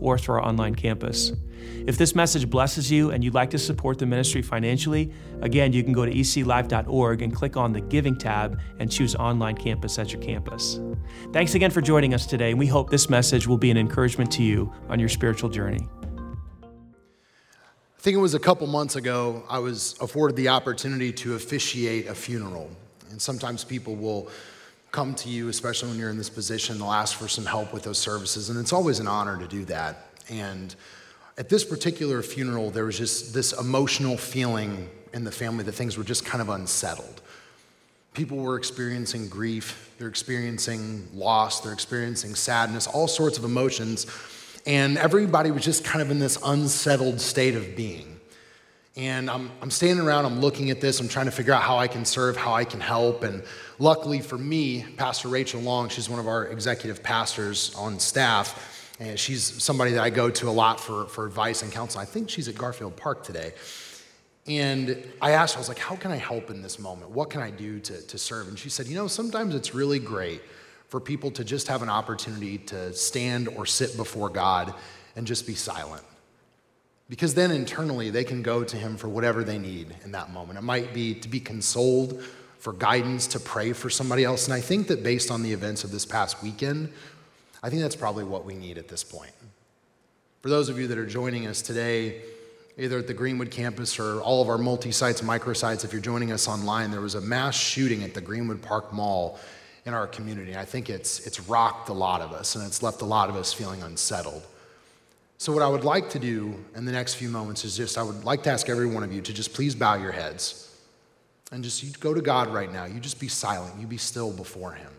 or through our online campus. If this message blesses you and you'd like to support the ministry financially, again, you can go to eclife.org and click on the Giving tab and choose Online Campus as your campus. Thanks again for joining us today, and we hope this message will be an encouragement to you on your spiritual journey. I think it was a couple months ago, I was afforded the opportunity to officiate a funeral. And sometimes people will come to you, especially when you're in this position, they'll ask for some help with those services. And it's always an honor to do that. And at this particular funeral, there was just this emotional feeling in the family that things were just kind of unsettled. People were experiencing grief, they're experiencing loss, they're experiencing sadness, all sorts of emotions and everybody was just kind of in this unsettled state of being. And I'm, I'm standing around, I'm looking at this, I'm trying to figure out how I can serve, how I can help. And luckily for me, Pastor Rachel Long, she's one of our executive pastors on staff, and she's somebody that I go to a lot for, for advice and counsel. I think she's at Garfield Park today. And I asked her, I was like, how can I help in this moment? What can I do to, to serve? And she said, you know, sometimes it's really great for people to just have an opportunity to stand or sit before God and just be silent. Because then internally they can go to Him for whatever they need in that moment. It might be to be consoled, for guidance, to pray for somebody else. And I think that based on the events of this past weekend, I think that's probably what we need at this point. For those of you that are joining us today, either at the Greenwood campus or all of our multi sites, micro sites, if you're joining us online, there was a mass shooting at the Greenwood Park Mall in our community. I think it's, it's rocked a lot of us and it's left a lot of us feeling unsettled. So, what I would like to do in the next few moments is just, I would like to ask every one of you to just please bow your heads and just you go to God right now. You just be silent, you be still before Him.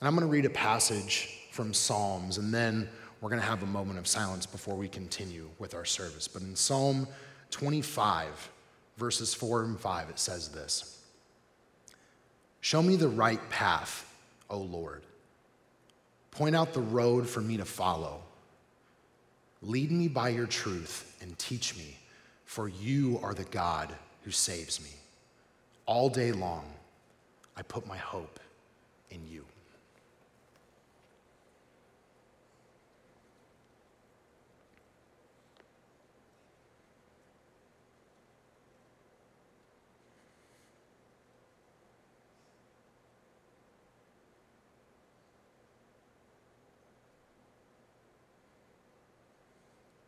And I'm going to read a passage from Psalms, and then we're going to have a moment of silence before we continue with our service. But in Psalm 25, verses 4 and 5, it says this. Show me the right path, O Lord. Point out the road for me to follow. Lead me by your truth and teach me, for you are the God who saves me. All day long, I put my hope in you.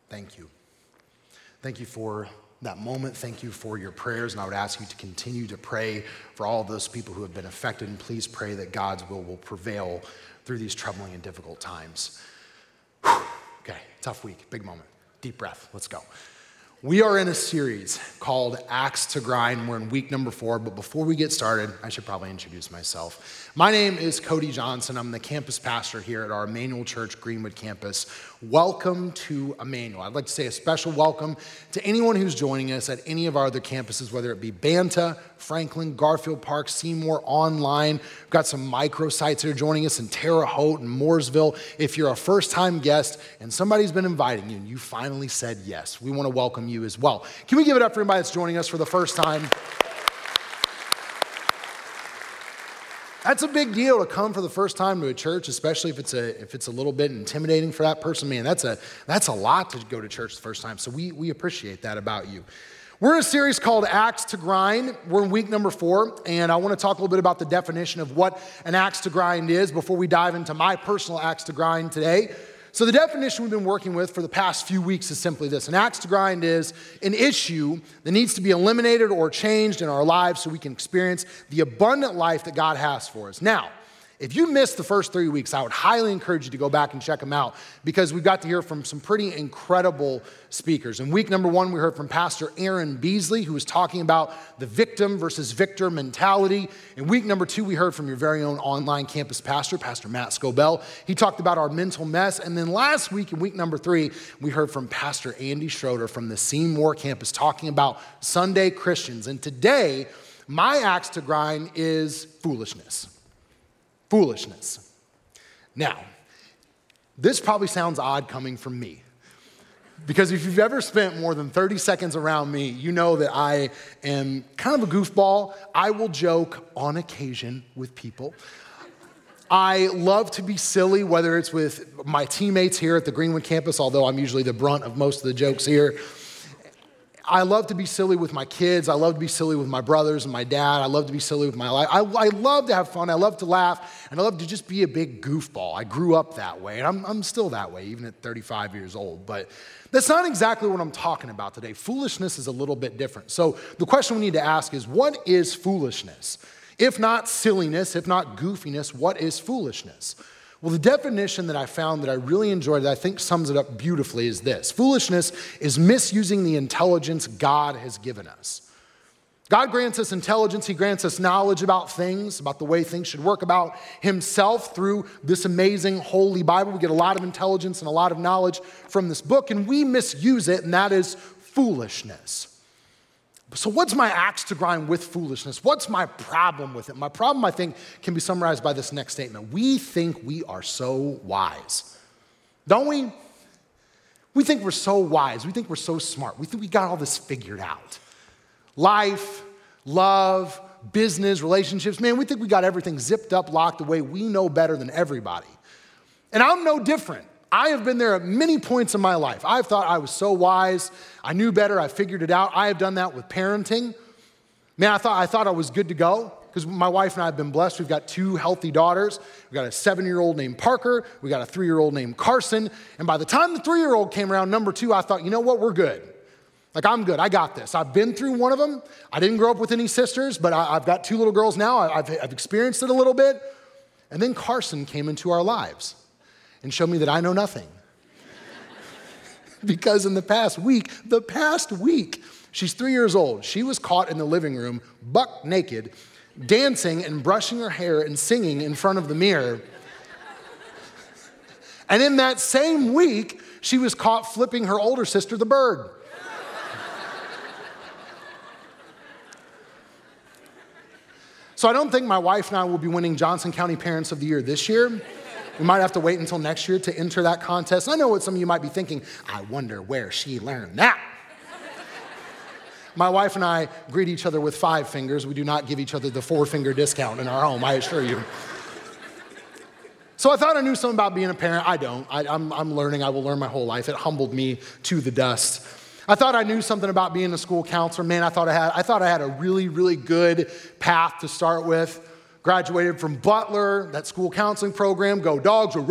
Thank you. Thank you for that moment. Thank you for your prayers. And I would ask you to continue to pray for all those people who have been affected. And please pray that God's will will prevail through these troubling and difficult times. Whew. Okay, tough week, big moment. Deep breath. Let's go. We are in a series called Axe to Grind. We're in week number four, but before we get started, I should probably introduce myself. My name is Cody Johnson. I'm the campus pastor here at our Emmanuel Church Greenwood campus. Welcome to Emmanuel. I'd like to say a special welcome to anyone who's joining us at any of our other campuses, whether it be Banta, Franklin, Garfield Park, Seymour, online. We've got some microsites that are joining us in Terre Haute and Mooresville. If you're a first time guest and somebody's been inviting you and you finally said yes, we want to welcome you as well. Can we give it up for anybody that's joining us for the first time? That's a big deal to come for the first time to a church, especially if it's a, if it's a little bit intimidating for that person. Man, that's a, that's a lot to go to church the first time. So we, we appreciate that about you. We're in a series called Axe to Grind. We're in week number four, and I want to talk a little bit about the definition of what an axe to grind is before we dive into my personal axe to grind today. So, the definition we've been working with for the past few weeks is simply this an axe to grind is an issue that needs to be eliminated or changed in our lives so we can experience the abundant life that God has for us. Now, If you missed the first three weeks, I would highly encourage you to go back and check them out because we got to hear from some pretty incredible speakers. In week number one, we heard from Pastor Aaron Beasley, who was talking about the victim versus victor mentality. In week number two, we heard from your very own online campus pastor, Pastor Matt Scobell. He talked about our mental mess. And then last week, in week number three, we heard from Pastor Andy Schroeder from the Seymour campus talking about Sunday Christians. And today, my axe to grind is foolishness foolishness. Now, this probably sounds odd coming from me. Because if you've ever spent more than 30 seconds around me, you know that I am kind of a goofball. I will joke on occasion with people. I love to be silly, whether it's with my teammates here at the Greenwood campus, although I'm usually the brunt of most of the jokes here. I love to be silly with my kids. I love to be silly with my brothers and my dad. I love to be silly with my life. I, I love to have fun. I love to laugh. And I love to just be a big goofball. I grew up that way. And I'm, I'm still that way, even at 35 years old. But that's not exactly what I'm talking about today. Foolishness is a little bit different. So the question we need to ask is what is foolishness? If not silliness, if not goofiness, what is foolishness? Well, the definition that I found that I really enjoyed, that I think sums it up beautifully, is this Foolishness is misusing the intelligence God has given us. God grants us intelligence, He grants us knowledge about things, about the way things should work, about Himself through this amazing holy Bible. We get a lot of intelligence and a lot of knowledge from this book, and we misuse it, and that is foolishness. So, what's my axe to grind with foolishness? What's my problem with it? My problem, I think, can be summarized by this next statement. We think we are so wise, don't we? We think we're so wise. We think we're so smart. We think we got all this figured out. Life, love, business, relationships, man, we think we got everything zipped up, locked away. We know better than everybody. And I'm no different. I have been there at many points in my life. I've thought I was so wise. I knew better. I figured it out. I have done that with parenting. Man, I thought I, thought I was good to go because my wife and I have been blessed. We've got two healthy daughters. We've got a seven year old named Parker. We got a three year old named Carson. And by the time the three year old came around, number two, I thought, you know what? We're good. Like, I'm good. I got this. I've been through one of them. I didn't grow up with any sisters, but I, have got two little girls now. I've, I've experienced it a little bit. And then Carson came into our lives and show me that I know nothing. because in the past week, the past week, she's three years old. She was caught in the living room, buck naked, dancing and brushing her hair and singing in front of the mirror. and in that same week, she was caught flipping her older sister the bird. So I don't think my wife and I will be winning Johnson County Parents of the Year this year. We might have to wait until next year to enter that contest. I know what some of you might be thinking. I wonder where she learned that. My wife and I greet each other with five fingers. We do not give each other the four finger discount in our home, I assure you. So I thought I knew something about being a parent. I don't. I, am I'm, I'm learning. I will learn my whole life. It humbled me to the dust. I thought I knew something about being a school counselor. Man, I thought I had, I thought I had a really, really good path to start with graduated from Butler, that school counseling program, go dogs, or.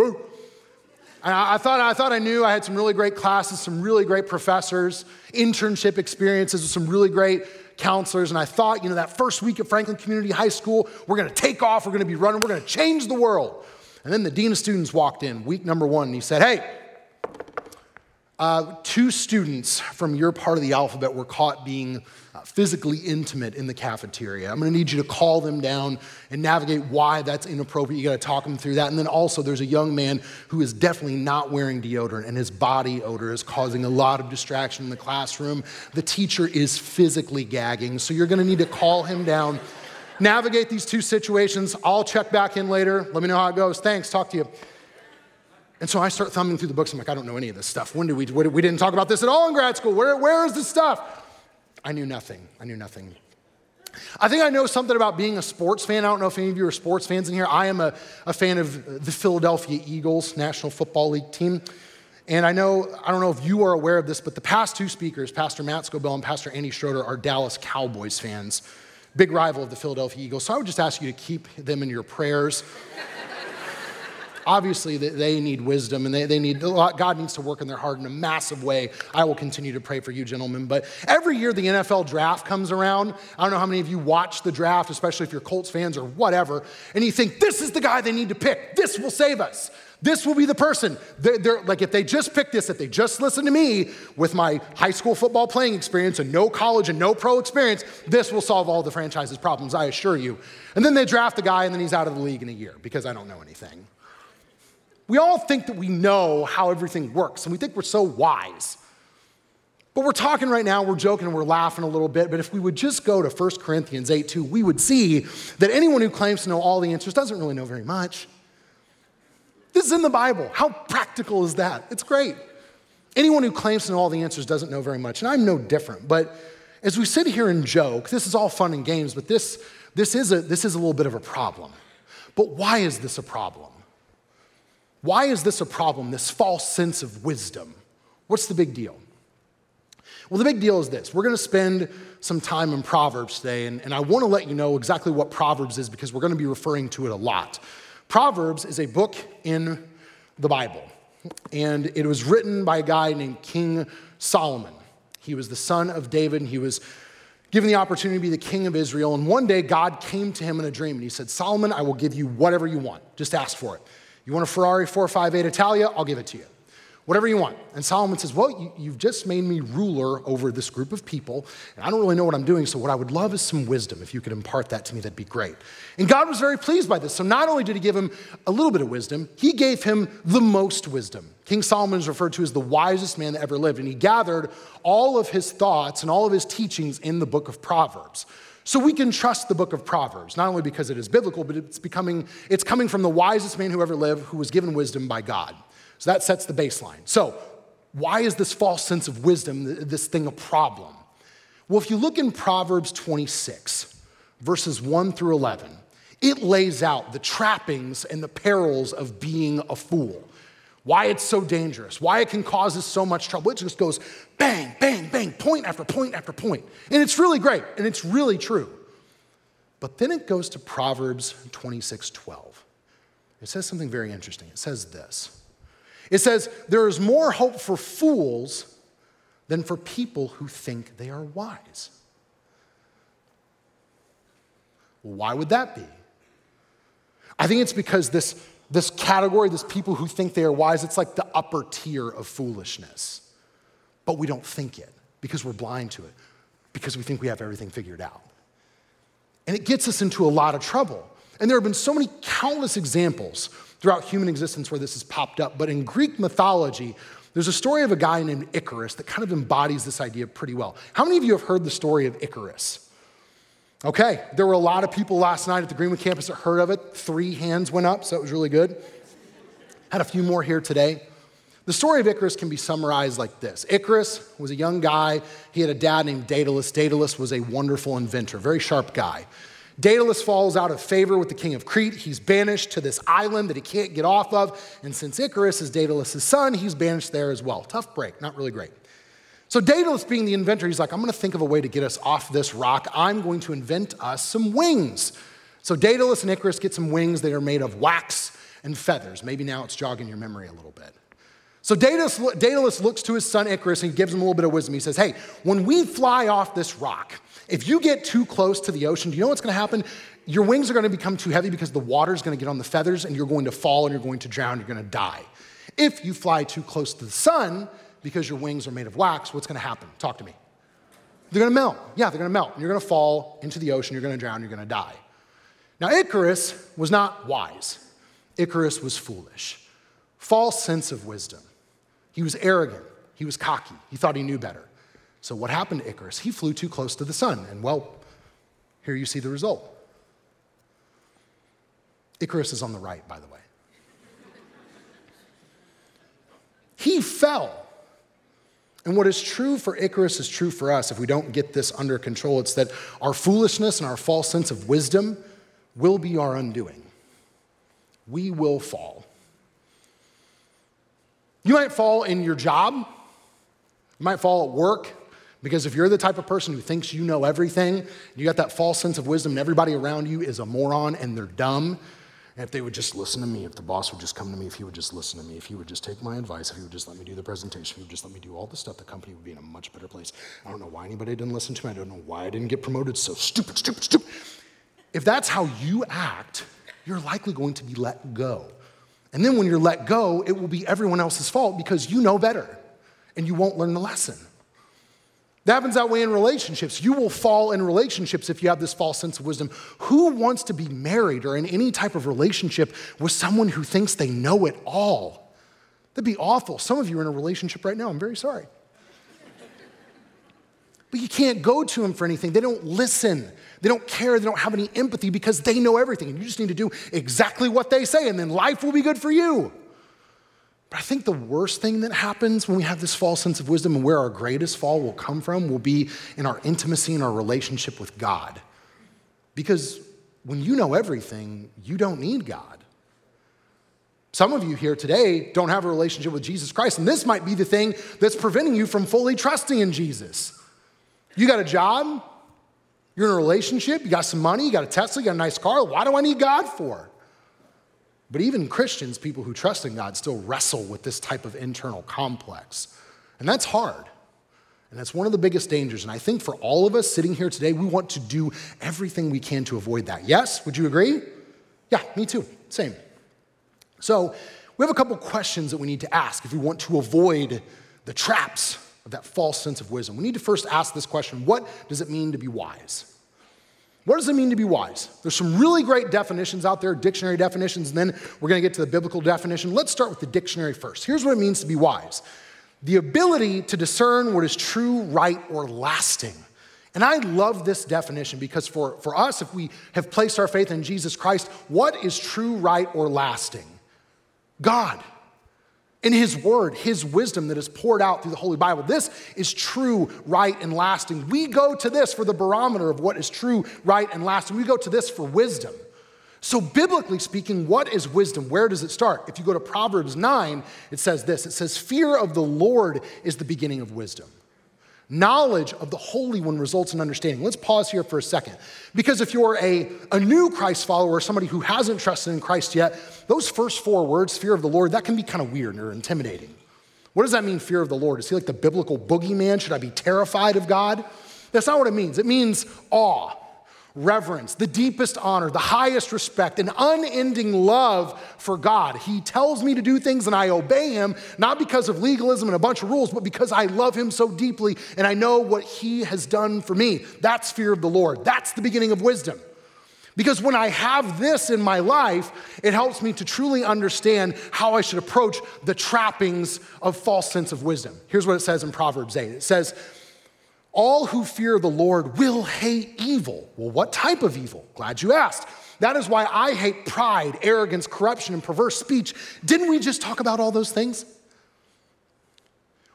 And I, I, thought, I thought I knew I had some really great classes, some really great professors, internship experiences with some really great counselors. And I thought, you know, that first week at Franklin Community High School, we're gonna take off, we're gonna be running, we're gonna change the world. And then the dean of students walked in, week number one, and he said, Hey, uh, two students from your part of the alphabet were caught being Uh, physically intimate in the cafeteria. I'm going to need you to call them down and navigate why that's inappropriate. You got to talk them through that. And then also, there's a young man who is definitely not wearing deodorant, and his body odor is causing a lot of distraction in the classroom. The teacher is physically gagging, so you're going to need to call him down. Navigate these two situations. I'll check back in later. Let me know how it goes. Thanks. Talk to you. And so I start thumbing through the books. I'm like, I don't know any of this stuff. When did we, we didn't talk about this at all in grad school. Where, where is this stuff? I knew nothing. I knew nothing. I think I know something about being a sports fan. I don't know if any of you are sports fans in here. I am a, a fan of the Philadelphia Eagles, National Football League team. And I know, I don't know if you are aware of this, but the past two speakers, Pastor Matt Scobell and Pastor Andy Schroeder, are Dallas Cowboys fans, big rival of the Philadelphia Eagles. So I would just ask you to keep them in your prayers. Obviously, they need wisdom and they, need, God needs to work in their heart in a massive way. I will continue to pray for you, gentlemen. But every year the NFL draft comes around. I don't know how many of you watch the draft, especially if you're Colts fans or whatever, and you think, this is the guy they need to pick. This will save us. This will be the person. They're, they're, like, if they just pick this, if they just listen to me with my high school football playing experience and no college and no pro experience, this will solve all the franchise's problems, I assure you. And then they draft the guy and then he's out of the league in a year because I don't know anything. We all think that we know how everything works and we think we're so wise. But we're talking right now, we're joking we're laughing a little bit, but if we would just go to 1 Corinthians 8 2, we would see that anyone who claims to know all the answers doesn't really know very much. This is in the Bible. How practical is that? It's great. Anyone who claims to know all the answers doesn't know very much, and I'm no different. But as we sit here and joke, this is all fun and games, but this, this, is, a, this is a little bit of a problem. But why is this a problem? Why is this a problem, this false sense of wisdom? What's the big deal? Well, the big deal is this. We're going to spend some time in Proverbs today, and, and I want to let you know exactly what Proverbs is because we're going to be referring to it a lot. Proverbs is a book in the Bible, and it was written by a guy named King Solomon. He was the son of David, and he was given the opportunity to be the king of Israel. And one day, God came to him in a dream, and he said, Solomon, I will give you whatever you want. Just ask for it. You want a Ferrari 458 Italia? I'll give it to you whatever you want. And Solomon says, Well, you, have just made me ruler over this group of people, and I don't really know what I'm doing, so what I would love is some wisdom. If you could impart that to me, that'd be great. And God was very pleased by this. So not only did he give him a little bit of wisdom, he gave him the most wisdom. King Solomon is referred to as the wisest man that ever lived, and he gathered all of his thoughts and all of his teachings in the book of Proverbs. So we can trust the book of Proverbs, not only because it is biblical, but it's becoming it's coming from the wisest man who ever lived, who was given wisdom by God. So that sets the baseline. So, why is this false sense of wisdom, this thing, a problem? Well, if you look in Proverbs 26, verses 1 through 11, it lays out the trappings and the perils of being a fool. Why it's so dangerous, why it can cause us so much trouble. It just goes bang, bang, bang, point after point after point. And it's really great, and it's really true. But then it goes to Proverbs 26 12. It says something very interesting. It says this it says, There is more hope for fools than for people who think they are wise. Why would that be? I think it's because this, this category, this people who think they are wise, it's like the upper tier of foolishness. But we don't think it because we're blind to it, because we think we have everything figured out. And it gets us into a lot of trouble. And there have been so many countless examples throughout human existence where this has popped up. But in Greek mythology, there's a story of a guy named Icarus that kind of embodies this idea pretty well. How many of you have heard the story of Icarus? Okay, there were a lot of people last night at the Greenwood campus that heard of it. Three hands went up, so it was really good. Had a few more here today. The story of Icarus can be summarized like this Icarus was a young guy. He had a dad named Daedalus. Daedalus was a wonderful inventor, very sharp guy. Daedalus falls out of favor with the king of Crete. He's banished to this island that he can't get off of. And since Icarus is Daedalus' son, he's banished there as well. Tough break, not really great. So, Daedalus, being the inventor, he's like, I'm going to think of a way to get us off this rock. I'm going to invent us some wings. So, Daedalus and Icarus get some wings that are made of wax and feathers. Maybe now it's jogging your memory a little bit. So, Daedalus, Daedalus looks to his son Icarus and he gives him a little bit of wisdom. He says, Hey, when we fly off this rock, if you get too close to the ocean, do you know what's going to happen? Your wings are going to become too heavy because the water is going to get on the feathers and you're going to fall and you're going to drown, you're going to die. If you fly too close to the sun because your wings are made of wax, what's to happen? Talk to me. They're to melt. Yeah, they're to melt. You're going to fall into the ocean, you're to drown, you're to die. Now, Icarus was not wise, Icarus was foolish. False sense of wisdom. He was arrogant, he was cocky, he thought he knew better. So, what happened to Icarus? He flew too close to the sun. And well, here you see the result. Icarus is on the right, by the way. he fell. And what is true for Icarus is true for us if we don't get this under control. It's that our foolishness and our false sense of wisdom will be our undoing. We will fall. You might fall in your job, you might fall at work, because if you're the type of person who thinks you know everything, you got that false sense of wisdom, and everybody around you is a moron and they're dumb, And if they would just listen to me, if the boss would just come to me, if he would just listen to me, if he would just take my advice, if he would just let me do the presentation, if he would just let me do all the stuff, the company would be in a much better place. I don't know why anybody didn't listen to me. I don't know why I didn't get promoted. So stupid, stupid, stupid. If that's how you act, you're likely going to be let go. And then when you're let go, it will be everyone else's fault because you know better and you won't learn the lesson. That happens that way in relationships. You will fall in relationships if you have this false sense of wisdom. Who wants to be married or in any type of relationship with someone who thinks they know it all? That'd be awful. Some of you are in a relationship right now. I'm very sorry. But you can't go to them for anything. They don't listen. They don't care. They don't have any empathy because they know everything. And you just need to do exactly what they say, and then life will be good for you. But I think the worst thing that happens when we have this false sense of wisdom and where our greatest fall will come from will be in our intimacy and our relationship with God. Because when you know everything, you don't need God. Some of you here today don't have a relationship with Jesus Christ, and this might be the thing that's preventing you from fully trusting in Jesus. You got a job, you're in a relationship, you got some money, you got a Tesla, you got a nice car. Why do I need God for? But even Christians, people who trust in God, still wrestle with this type of internal complex. And that's hard. And that's one of the biggest dangers. And I think for all of us sitting here today, we want to do everything we can to avoid that. Yes? Would you agree? Yeah, me too. Same. So we have a couple questions that we need to ask if we want to avoid the traps of that false sense of wisdom. We need to first ask this question What does it mean to be wise? What does it mean to be wise? There's some really great definitions out there, dictionary definitions, and then we're going to get to the biblical definition. Let's start with the dictionary first. Here's what it means to be wise the ability to discern what is true, right, or lasting. And I love this definition because for, for us, if we have placed our faith in Jesus Christ, what is true, right, or lasting? God in His Word, His wisdom that is poured out through the Holy Bible. This is true, right, and lasting. We go to this for the barometer of what is true, right, and lasting. We go to this for wisdom. So, biblically speaking, what is wisdom? Where does it start? If you go to Proverbs 9, it says this it says, Fear of the Lord is the beginning of wisdom. Knowledge of the Holy One results in understanding. Let's pause here for a second. Because if you're a, a new Christ follower, somebody who hasn't trusted in Christ yet, those first four words, fear of the Lord, that can be kind of weird or intimidating. What does that mean, fear of the Lord? Is he like the biblical boogeyman? Should I be terrified of God? That's not what it means. It means awe reverence, the deepest honor, the highest respect, an unending love for God. He tells me to do things and I obey him, not because of legalism and a bunch of rules, but because I love him so deeply and I know what he has done for me. That's fear of the Lord. That's the beginning of wisdom. Because when I have this in my life, it helps me to truly understand how I should approach the trappings of false sense of wisdom. Here's what it says in Proverbs 8 it says, all who fear the Lord will hate evil. Well, what type of evil? Glad you asked. That is why I hate pride, arrogance, corruption, and perverse speech. Didn't we just talk about all those things?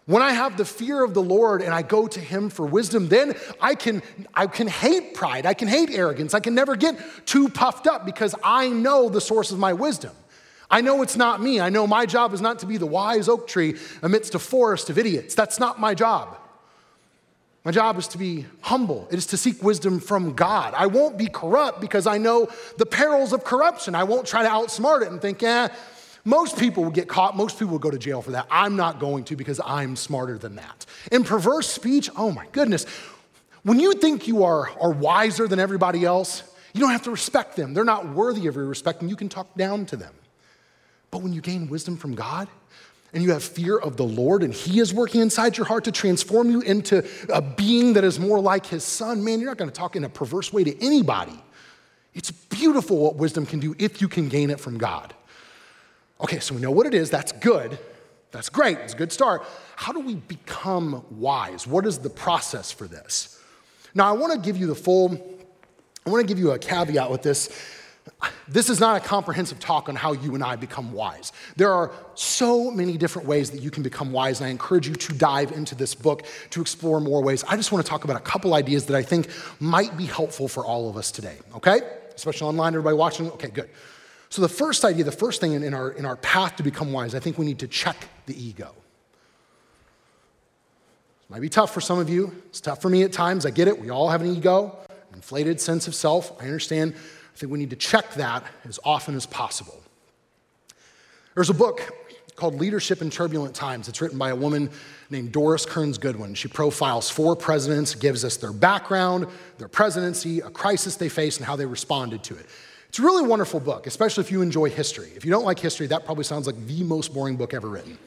When I have the fear of the Lord and I go to Him for wisdom, then I can, I can hate pride. I can hate arrogance. I can never get too puffed up because I know the source of my wisdom. I know it's not me. I know my job is not to be the wise oak tree amidst a forest of idiots. That's not my job. My job is to be humble. It is to seek wisdom from God. I won't be corrupt because I know the perils of corruption. I won't try to outsmart it and think, eh, most people will get caught. Most people will go to jail for that. I'm not going to because I'm smarter than that. In perverse speech, oh my goodness. When you think you are, are wiser than everybody else, you don't have to respect them. They're not worthy of your respect, and you can talk down to them. But when you gain wisdom from God, and you have fear of the Lord, and He is working inside your heart to transform you into a being that is more like His Son, man, you're not going to talk in a perverse way to anybody. It's beautiful what wisdom can do if you can gain it from God. Okay, so we know what it is. That's good. That's great. It's a good start. How do we become wise? What is the process for this? Now, I want to give you the full, I want to give you a caveat with this this is not a comprehensive talk on how you and I become wise. There are so many different ways that you can become wise, and I encourage you to dive into this book to explore more ways. I just want to talk about a couple ideas that I think might be helpful for all of us today, okay? Especially online, everybody watching. Okay, good. So, the first idea, the first thing in our, in our path to become wise, I think we need to check the ego. It might be tough for some of you. It's tough for me at times. I get it. We all have an ego, inflated sense of self. I understand I think we need to check that as often as possible. There's a book called Leadership in Turbulent Times. It's written by a woman named Doris Kearns Goodwin. She profiles four presidents, gives us their background, their presidency, a crisis they faced, and how they responded to it. It's a really wonderful book, especially if you enjoy history. If you don't like history, that probably sounds like the most boring book ever written.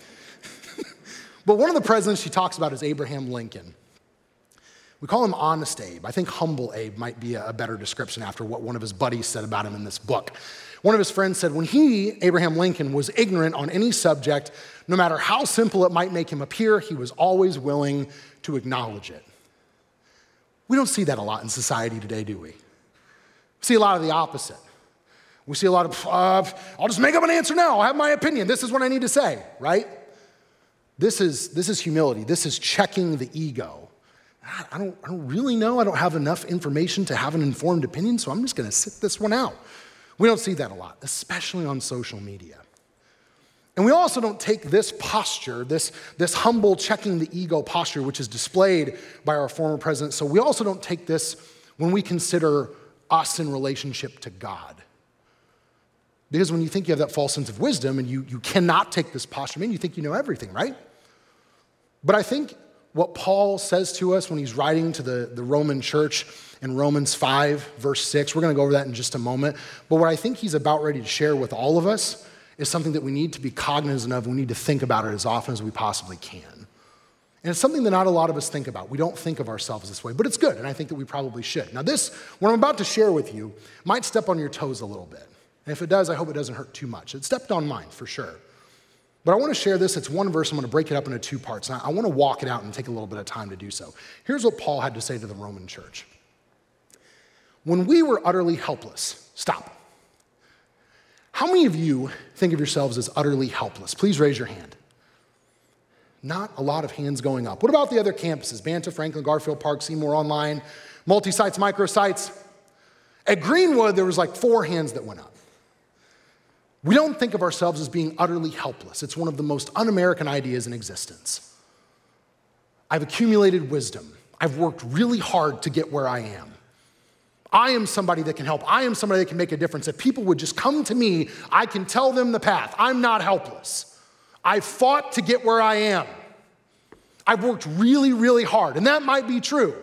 but one of the presidents she talks about is Abraham Lincoln. We call him Honest Abe. I think Humble Abe might be a better description after what one of his buddies said about him in this book. One of his friends said, when he, Abraham Lincoln, was ignorant on any subject, no matter how simple it might make him appear, he was always willing to acknowledge it. We don't see that a lot in society today, do we? We see a lot of the opposite. We see a lot of, uh, I'll just make up an answer now. I have my opinion. This is what I need to say, right? This is, this is humility. This is checking the ego. I don't, I don't really know. I don't have enough information to have an informed opinion, so I'm just going to sit this one out. We don't see that a lot, especially on social media. And we also don't take this posture, this, this humble checking the ego posture, which is displayed by our former president. So we also don't take this when we consider us in relationship to God. Because when you think you have that false sense of wisdom and you, you cannot take this posture, I mean, you think you know everything, right? But I think what Paul says to us when he's writing to the, the Roman church in Romans 5, verse 6. We're going to go over that in just a moment. But what I think he's about ready to share with all of us is something that we need to be cognizant of. We need to think about it as often as we possibly can. And it's something that not a lot of us think about. We don't think of ourselves this way, but it's good, and I think that we probably should. Now, this, what I'm about to share with you, might step on your toes a little bit. And if it does, I hope it doesn't hurt too much. It stepped on mine, for sure. But I want to share this. It's one verse. I'm going to break it up into two parts. And I want to walk it out and take a little bit of time to do so. Here's what Paul had to say to the Roman church when we were utterly helpless, stop. How many of you think of yourselves as utterly helpless? Please raise your hand. Not a lot of hands going up. What about the other campuses? Banta, Franklin, Garfield Park, Seymour Online, multi sites, micro sites? At Greenwood, there was like four hands that went up. We don't think of ourselves as being utterly helpless. It's one of the most un American ideas in existence. I've accumulated wisdom. I've worked really hard to get where I am. I am somebody that can help. I am somebody that can make a difference. If people would just come to me, I can tell them the path. I'm not helpless. I fought to get where I am. I've worked really, really hard. And that might be true.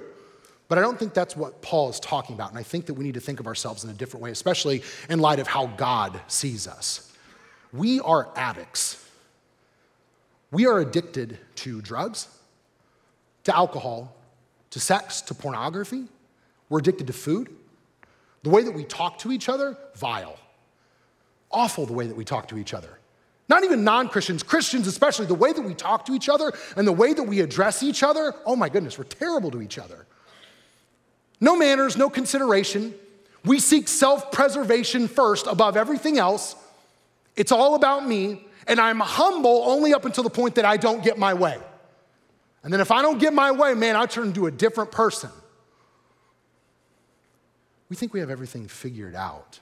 But I don't think that's what Paul is talking about. And I think that we need to think of ourselves in a different way, especially in light of how God sees us. We are addicts. We are addicted to drugs, to alcohol, to sex, to pornography. We're addicted to food. The way that we talk to each other, vile. Awful the way that we talk to each other. Not even non Christians, Christians especially, the way that we talk to each other and the way that we address each other, oh my goodness, we're terrible to each other. No manners, no consideration. We seek self preservation first above everything else. It's all about me, and I'm humble only up until the point that I don't get my way. And then if I don't get my way, man, I turn into a different person. We think we have everything figured out.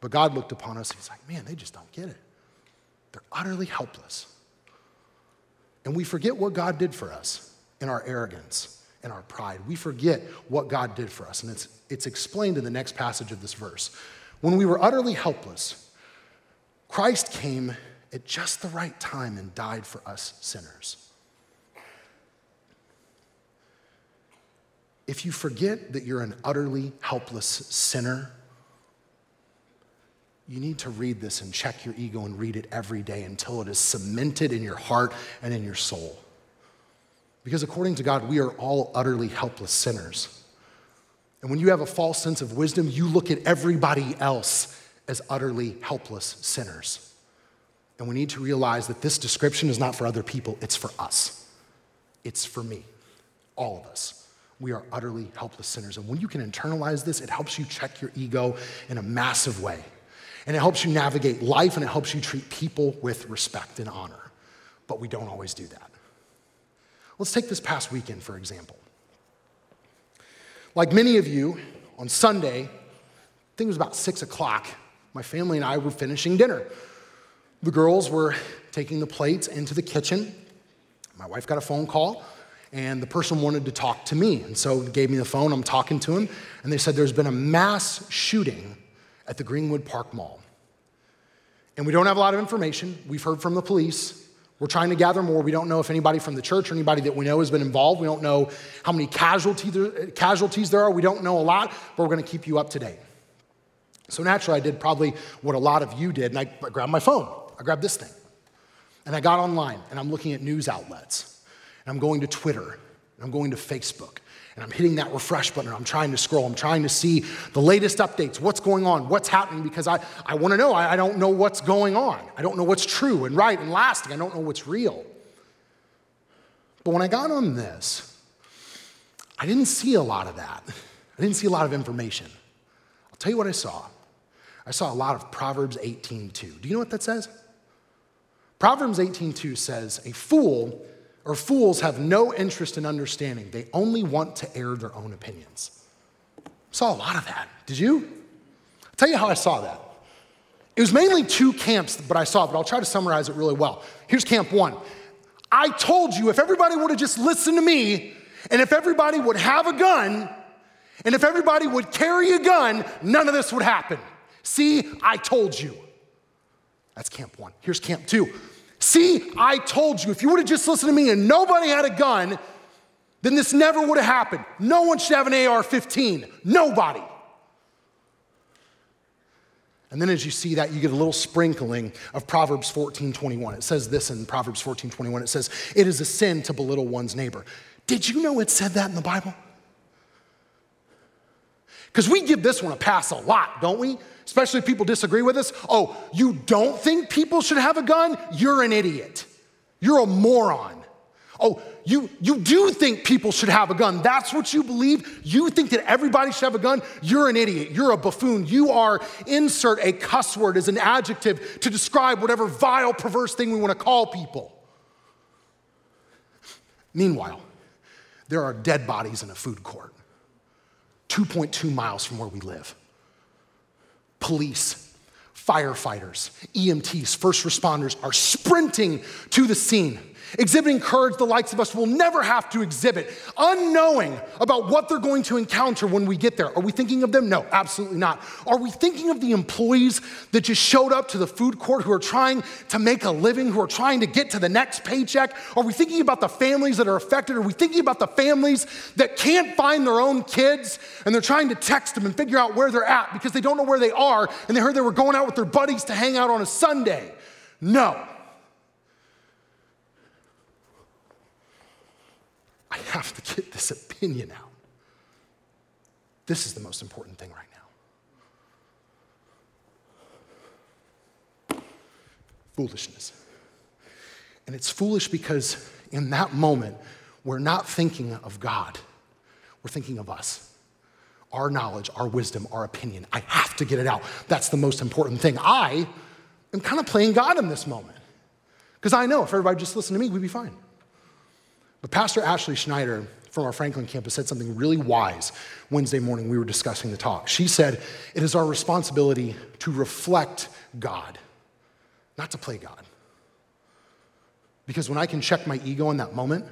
But God looked upon us, and He's like, man, they just don't get it. They're utterly helpless. And we forget what God did for us in our arrogance and our pride. We forget what God did for us. And it's, it's explained in the next passage of this verse. When we were utterly helpless, Christ came at just the right time and died for us sinners. if you forget that you're an utterly helpless sinner, you need to read this and check your ego and read it every day until it is cemented in your heart and in your soul. Because according to God, we are all utterly helpless sinners. And when you have a false sense of wisdom, you look at everybody else as utterly helpless sinners. And we need to realize that this description is not for other people, it's for us. It's for me, all of us we are utterly helpless sinners. And when you can internalize this, it helps you check your ego in a massive way. And it helps you navigate life and it helps you treat people with respect and honor. But we don't always do that. Let's take this past weekend, for example. Like many of you, on Sunday, I think it was about six o'clock, my family and I were finishing dinner. The girls were taking the plates into the kitchen. My wife got a phone call and the person wanted to talk to me. And so gave me the phone, I'm talking to him, and they said there's been a mass shooting at the Greenwood Park Mall. And we don't have a lot of information. We've heard from the police. We're trying to gather more. We don't know if anybody from the church or anybody that we know has been involved. We don't know how many casualties there are. We don't know a lot, but we're going to keep you up to date. So naturally, I did probably what a lot of you did, and I grabbed my phone. I grabbed this thing. And I got online, and I'm looking at news outlets. And I'm going to Twitter, and I'm going to Facebook, and I'm hitting that refresh button. I'm trying to scroll. I'm trying to see the latest updates, what's going on, what's happening, because I, I want to know. I, I don't know what's going on. I don't know what's true and right and lasting. I don't know what's real. But when I got on this, I didn't see a lot of that. I didn't see a lot of information. I'll tell you what I saw. I saw a lot of Proverbs 18:2. Do you know what that says? Proverbs 18:2 says, "A fool or fools have no interest in understanding. They only want to air their own opinions. Saw a lot of that. Did you? I'll tell you how I saw that. It was mainly two camps, but I saw but I'll try to summarize it really well. Here's camp one. I told you if everybody would have just listened to me, and if everybody would have a gun, and if everybody would carry a gun, none of this would happen. See, I told you. That's camp one. Here's camp two. See, I told you, if you would have just listened to me and nobody had a gun, then this never would have happened. No one should have an AR 15. Nobody. And then as you see that, you get a little sprinkling of Proverbs 14 21. It says this in Proverbs 14 21. It says, It is a sin to belittle one's neighbor. Did you know it said that in the Bible? Because we give this one a pass a lot, don't we? especially if people disagree with us. Oh, you don't think people should have a gun? You're an idiot. You're a moron. Oh, you, you do think people should have a gun. That's what you believe. You think that everybody should have a gun. You're an idiot. You're a buffoon. You are, insert a cuss word as an adjective to describe whatever vile, perverse thing we want to call people. Meanwhile, there are dead bodies in a food court 2.2 miles from where we live. Police, firefighters, EMTs, first responders are sprinting to the scene exhibiting courage the likes of us will never have to exhibit, unknowing about what they're going to encounter when we get there. Are we thinking of them? No, absolutely not. Are we thinking of the employees that just showed up to the food court who are trying to make a living, who are trying to get to the next paycheck? Are we thinking about the families that are affected? Are we thinking about the families that can't find their own kids and they're trying to text them and figure out where they're at because they don't know where they are and they heard they were going out with their buddies to hang out on a Sunday? No. I have to get this opinion out. This is the most important thing right now. Foolishness. And it's foolish because in that moment, we're not thinking of God, we're thinking of us. Our knowledge, our wisdom, our opinion. I have to get it out. That's the most important thing. I am kind of playing God in this moment. Because I know if everybody just listened to me, we'd be fine. But Pastor Ashley Schneider from our Franklin campus said something really wise Wednesday morning. We were discussing the talk. She said, It is our responsibility to reflect God, not to play God. Because when I can check my ego in that moment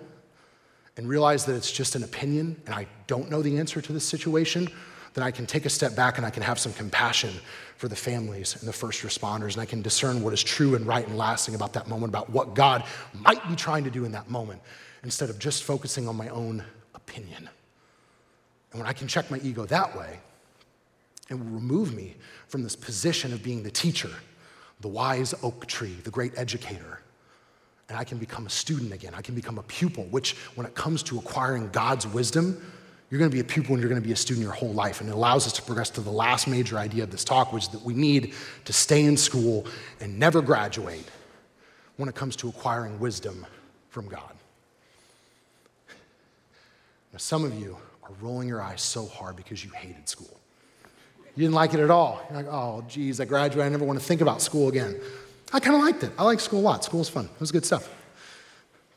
and realize that it's just an opinion and I don't know the answer to this situation, then I can take a step back and I can have some compassion for the families and the first responders, and I can discern what is true and right and lasting about that moment, about what God might be trying to do in that moment instead of just focusing on my own opinion. And when I can check my ego that way, it will remove me from this position of being the teacher, the wise oak tree, the great educator. And I can become a student again. I can become a pupil, which, when it comes to acquiring God's wisdom, you're going to be a pupil and you're going to be a student your whole life. And it allows us to progress to the last major idea of this talk, which is that we need to stay in school and never graduate when it comes to acquiring wisdom from God. Now, some of you are rolling your eyes so hard because you hated school. You didn't like it at all. You're like, oh, geez, I graduated. I never want to think about school again. I kind of liked it. I like school a lot. School was fun. It was good stuff.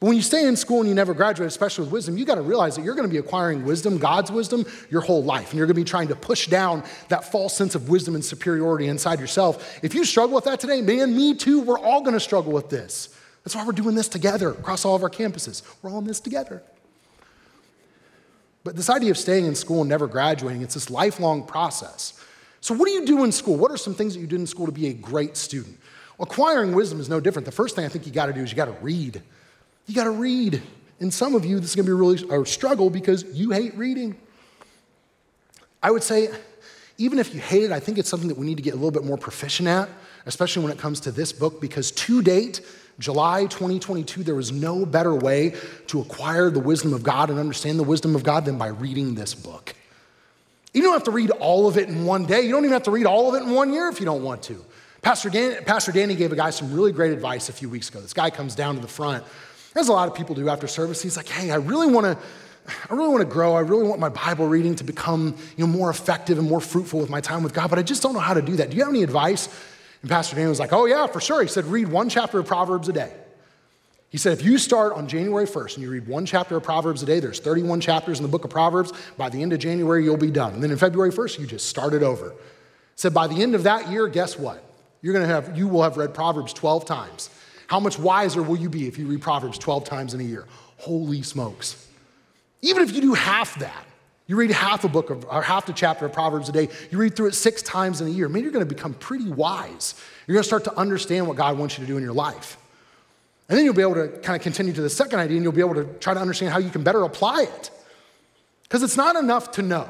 But when you stay in school and you never graduate, especially with wisdom, you got to realize that you're going to be acquiring wisdom, God's wisdom, your whole life. And you're going to be trying to push down that false sense of wisdom and superiority inside yourself. If you struggle with that today, man, me too, we're all going to struggle with this. That's why we're doing this together across all of our campuses. We're all in this together. But this idea of staying in school and never graduating, it's this lifelong process. So, what do you do in school? What are some things that you did in school to be a great student? Acquiring wisdom is no different. The first thing I think you got to do is you got to read. You got to read. And some of you, this is going to be really a struggle because you hate reading. I would say, even if you hate it, I think it's something that we need to get a little bit more proficient at, especially when it comes to this book, because to date, July 2022, there was no better way to acquire the wisdom of God and understand the wisdom of God than by reading this book. You don't have to read all of it in one day. You don't even have to read all of it in one year if you don't want to. Pastor, Dan, Pastor Danny gave a guy some really great advice a few weeks ago. This guy comes down to the front, as a lot of people do after service. He's like, hey, I really want to. I really want to grow. I really want my Bible reading to become you know, more effective and more fruitful with my time with God, but I just don't know how to do that. Do you have any advice? And Pastor Dan was like, Oh, yeah, for sure. He said, Read one chapter of Proverbs a day. He said, If you start on January 1st and you read one chapter of Proverbs a day, there's 31 chapters in the book of Proverbs. By the end of January, you'll be done. And then in February 1st, you just start it over. He said, By the end of that year, guess what? You're going to have, you will have read Proverbs 12 times. How much wiser will you be if you read Proverbs 12 times in a year? Holy smokes. Even if you do half that, you read half a book of, or half the chapter of Proverbs a day. You read through it six times in a year. Maybe you're going to become pretty wise. You're going to start to understand what God wants you to do in your life. And then you'll be able to kind of continue to the second idea and you'll be able to try to understand how you can better apply it. Because it's not enough to know.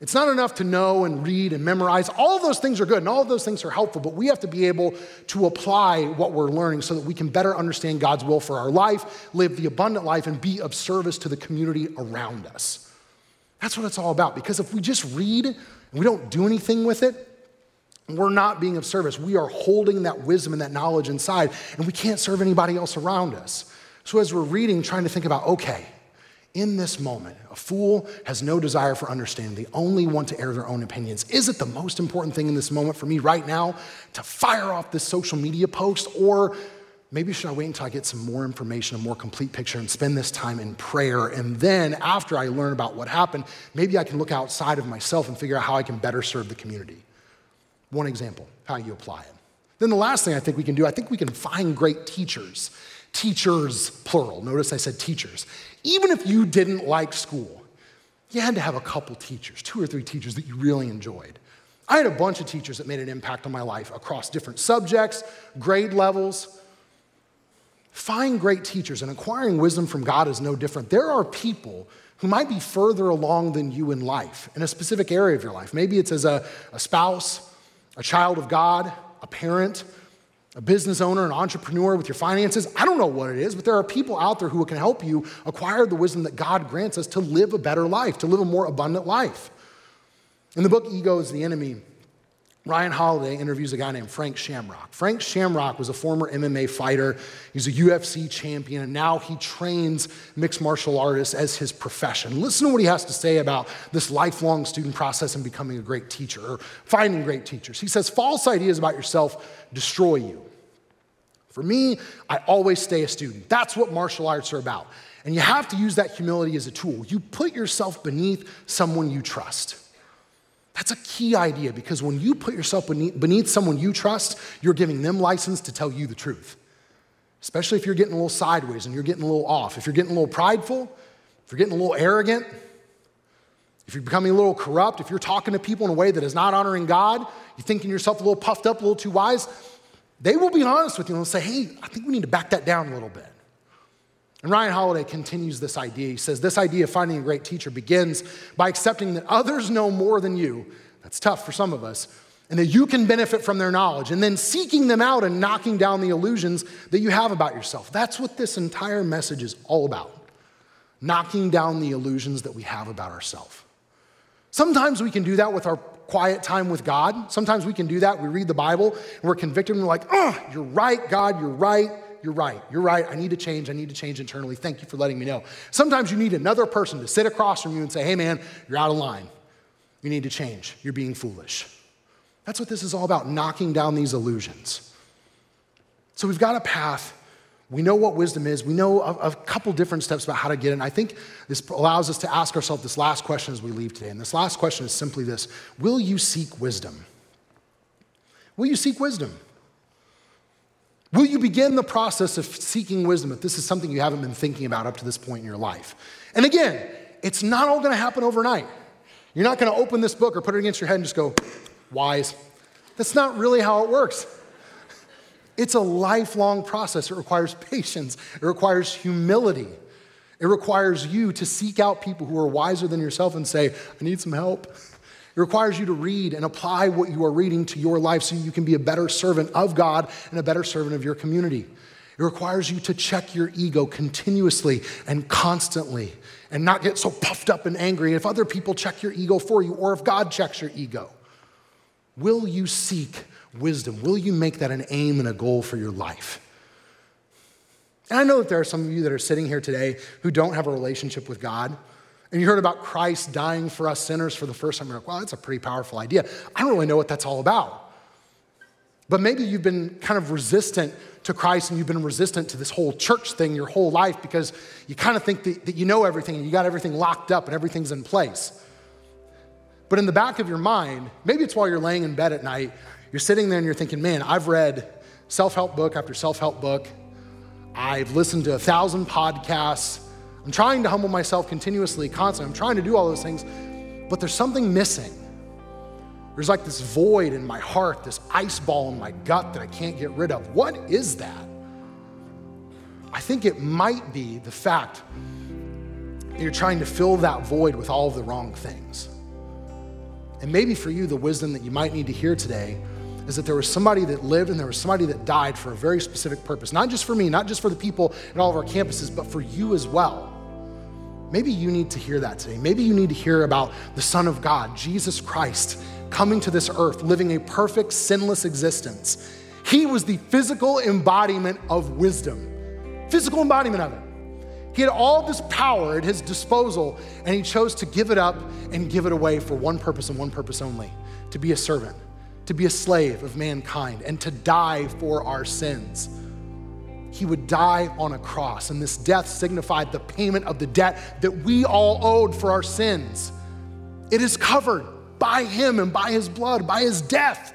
It's not enough to know and read and memorize. All of those things are good and all of those things are helpful, but we have to be able to apply what we're learning so that we can better understand God's will for our life, live the abundant life, and be of service to the community around us. That's what it's all about. Because if we just read and we don't do anything with it, we're not being of service. We are holding that wisdom and that knowledge inside, and we can't serve anybody else around us. So as we're reading, trying to think about, okay, in this moment, a fool has no desire for understanding. They only want to air their own opinions. Is it the most important thing in this moment for me right now to fire off this social media post or maybe should I wait until I get some more information, a more complete picture, and spend this time in prayer? And then after I learn about what happened, maybe I can look outside of myself and figure out how I can better serve the community. One example, how you apply it. Then the last thing I think we can do, I think we can find great teachers. Teachers, plural. Notice I said teachers. Even if you didn't like school, you had to have a couple teachers, two or three teachers that you really enjoyed. I had a bunch of teachers that made an impact on my life across different subjects, grade levels. Find great teachers, and acquiring wisdom from God is no different. There are people who might be further along than you in life, in a specific area of your life. Maybe it's as a, a spouse, a child of God, a parent, a business owner, an entrepreneur with your finances. I don't know what it is, but there are people out there who can help you acquire the wisdom that God grants us to live a better life, to live a more abundant life. In the book Ego is the Enemy, Ryan Holiday interviews a guy named Frank Shamrock. Frank Shamrock was a former MMA fighter. He's a UFC champion, and now he trains mixed martial artists as his profession. Listen to what he has to say about this lifelong student process and becoming a great teacher or finding great teachers. He says, False ideas about yourself destroy you. For me, I always stay a student. That's what martial arts are about. And you have to use that humility as a tool. You put yourself beneath someone you trust. That's a key idea because when you put yourself beneath, beneath, someone you trust, you're giving them license to tell you the truth. Especially if you're getting a little sideways and you're getting a little off. If you're getting a little prideful, if you're getting a little arrogant, if you're becoming a little corrupt, if you're talking to people in a way that is not honoring God, you're thinking yourself a little puffed up, a little too wise, they will be honest with you and say, hey, I think we need to back that down a little bit. And Ryan Holiday continues this idea. He says, This idea of finding a great teacher begins by accepting that others know more than you. That's tough for some of us. And that you can benefit from their knowledge, and then seeking them out and knocking down the illusions that you have about yourself. That's what this entire message is all about knocking down the illusions that we have about ourselves. Sometimes we can do that with our quiet time with God. Sometimes we can do that. We read the Bible and we're convicted and we're like, oh, you're right, God, you're right you're right. You're right. I need to change. I need to change internally. Thank you for letting me know. Sometimes you need another person to sit across from you and say, hey, man, you're out of line. You need to change. You're being foolish. That's what this is all about knocking down these illusions. So we've got a path. We know what wisdom is. We know a, a, couple different steps about how to get it. And I think this allows us to ask ourselves this last question as we leave today. And this last question is simply this Will you seek wisdom? Will you seek wisdom? Will you begin the process of seeking wisdom if this is something you haven't been thinking about up to this point in your life? And again, it's not all going to happen overnight. You're not going to open this book or put it against your head and just go, wise. That's not really how it works. It's a lifelong process. It requires patience, it requires humility. It requires you to seek out people who are wiser than yourself and say, I need some help. It requires you to read and apply what you are reading to your life so you can be a better servant of God and a better servant of your community. It requires you to check your ego continuously and constantly and not get so puffed up and angry if other people check your ego for you or if God checks your ego. Will you seek wisdom? Will you make that an aim and a goal for your life? And I know that there are some of you that are sitting here today who don't have a relationship with God. And you heard about Christ dying for us sinners for the first time. You're like, wow, that's a pretty powerful idea. I don't really know what that's all about. But maybe you've been kind of resistant to Christ and you've been resistant to this whole church thing your whole life because you kind of think that, that you know everything and you got everything locked up and everything's in place. But in the back of your mind, maybe it's while you're laying in bed at night, you're sitting there and you're thinking, man, I've read self help book after self help book. I've listened to a thousand podcasts. I'm trying to humble myself continuously, constantly. I'm trying to do all those things, but there's something missing. There's like this void in my heart, this ice ball in my gut that I can't get rid of. What is that? I think it might be the fact that you're trying to fill that void with all of the wrong things. And maybe for you, the wisdom that you might need to hear today is that there was somebody that lived and there was somebody that died for a very specific purpose. Not just for me, not just for the people at all of our campuses, but for you as well. Maybe you need to hear that today. Maybe you need to hear about the Son of God, Jesus Christ, coming to this earth, living a perfect, sinless existence. He was the physical embodiment of wisdom, physical embodiment of it. He had all this power at his disposal, and he chose to give it up and give it away for one purpose and one purpose only to be a servant, to be a slave of mankind, and to die for our sins. He would die on a cross, and this death signified the payment of the debt that we all owed for our sins. It is covered by him and by his blood, by his death.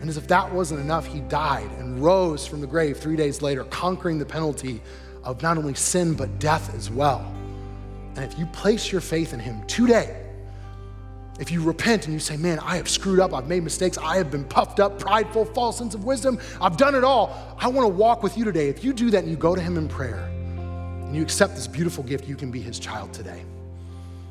And as if that wasn't enough, he died and rose from the grave three days later, conquering the penalty of not only sin, but death as well. And if you place your faith in him today, if you repent and you say, Man, I have screwed up, I've made mistakes, I have been puffed up, prideful, false sense of wisdom, I've done it all. I want to walk with you today. If you do that and you go to Him in prayer and you accept this beautiful gift, you can be His child today.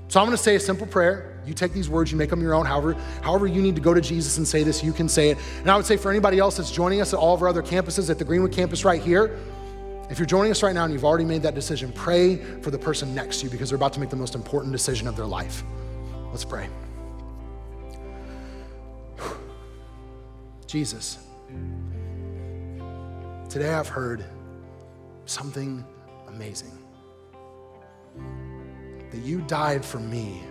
So I'm going to say a simple prayer. You take these words, you make them your own. However, however you need to go to Jesus and say this, you can say it. And I would say for anybody else that's joining us at all of our other campuses, at the Greenwood campus right here, if you're joining us right now and you've already made that decision, pray for the person next to you because they're about to make the most important decision of their life. Let's pray. Jesus, today I've heard something amazing that you died for me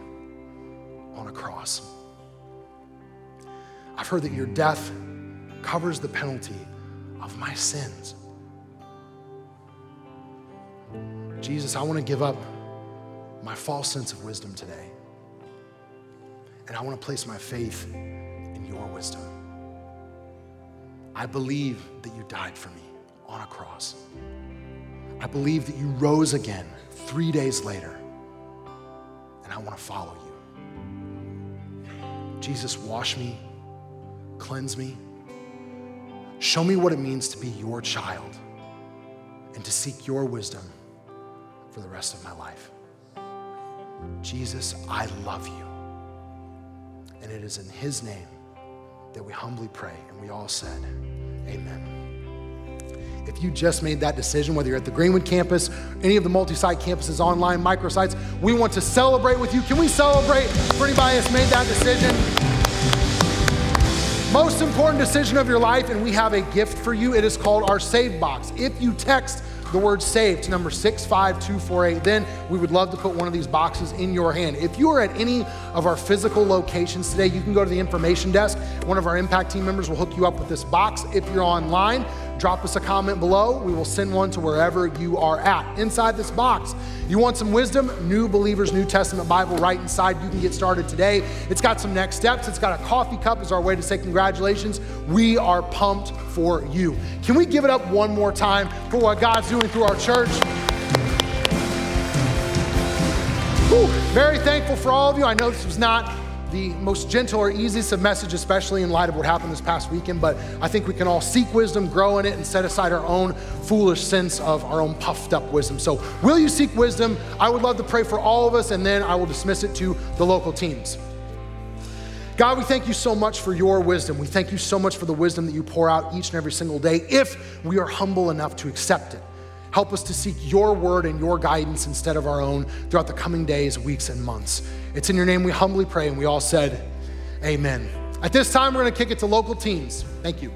on a cross. I've heard that your death covers the penalty of my sins. Jesus, I want to give up my false sense of wisdom today. And I want to place my faith in your wisdom. I believe that you died for me on a cross. I believe that you rose again three days later and I want to follow you. Jesus, wash me, cleanse me, show me what it means to be your child and to seek your wisdom for the rest of my life. Jesus, I love you. And it is in his name that we humbly pray. And we all said, Amen. If you just made that decision, whether you're at the Greenwood campus, any of the multi site campuses, online, microsites, we want to celebrate with you. Can we celebrate for anybody that's made that decision? Most important decision of your life, and we have a gift for you. It is called our Save Box. If you text the word save to number 65248, then we would love to put one of these boxes in your hand. If you are at any of our physical locations today, you can go to the information desk. One of our impact team members will hook you up with this box. If you're online, drop us a comment below. We will send one to wherever you are at. Inside this box, you want some wisdom? New Believers New Testament Bible right inside. You can get started today. It's got some next steps. It's got a coffee cup as our way to say congratulations. We are pumped for you. Can we give it up one more time for what God's doing through our church? Whew, very thankful for all of you. I know this was not the most gentle or easiest of messages, especially in light of what happened this past weekend, but I think we can all seek wisdom, grow in it, and set aside our own foolish sense of our own puffed up wisdom. So, will you seek wisdom? I would love to pray for all of us, and then I will dismiss it to the local teams. God, we thank you so much for your wisdom. We thank you so much for the wisdom that you pour out each and every single day if we are humble enough to accept it. Help us to seek your word and your guidance instead of our own throughout the coming days, weeks, and months. It's in your name we humbly pray, and we all said, Amen. At this time, we're going to kick it to local teams. Thank you.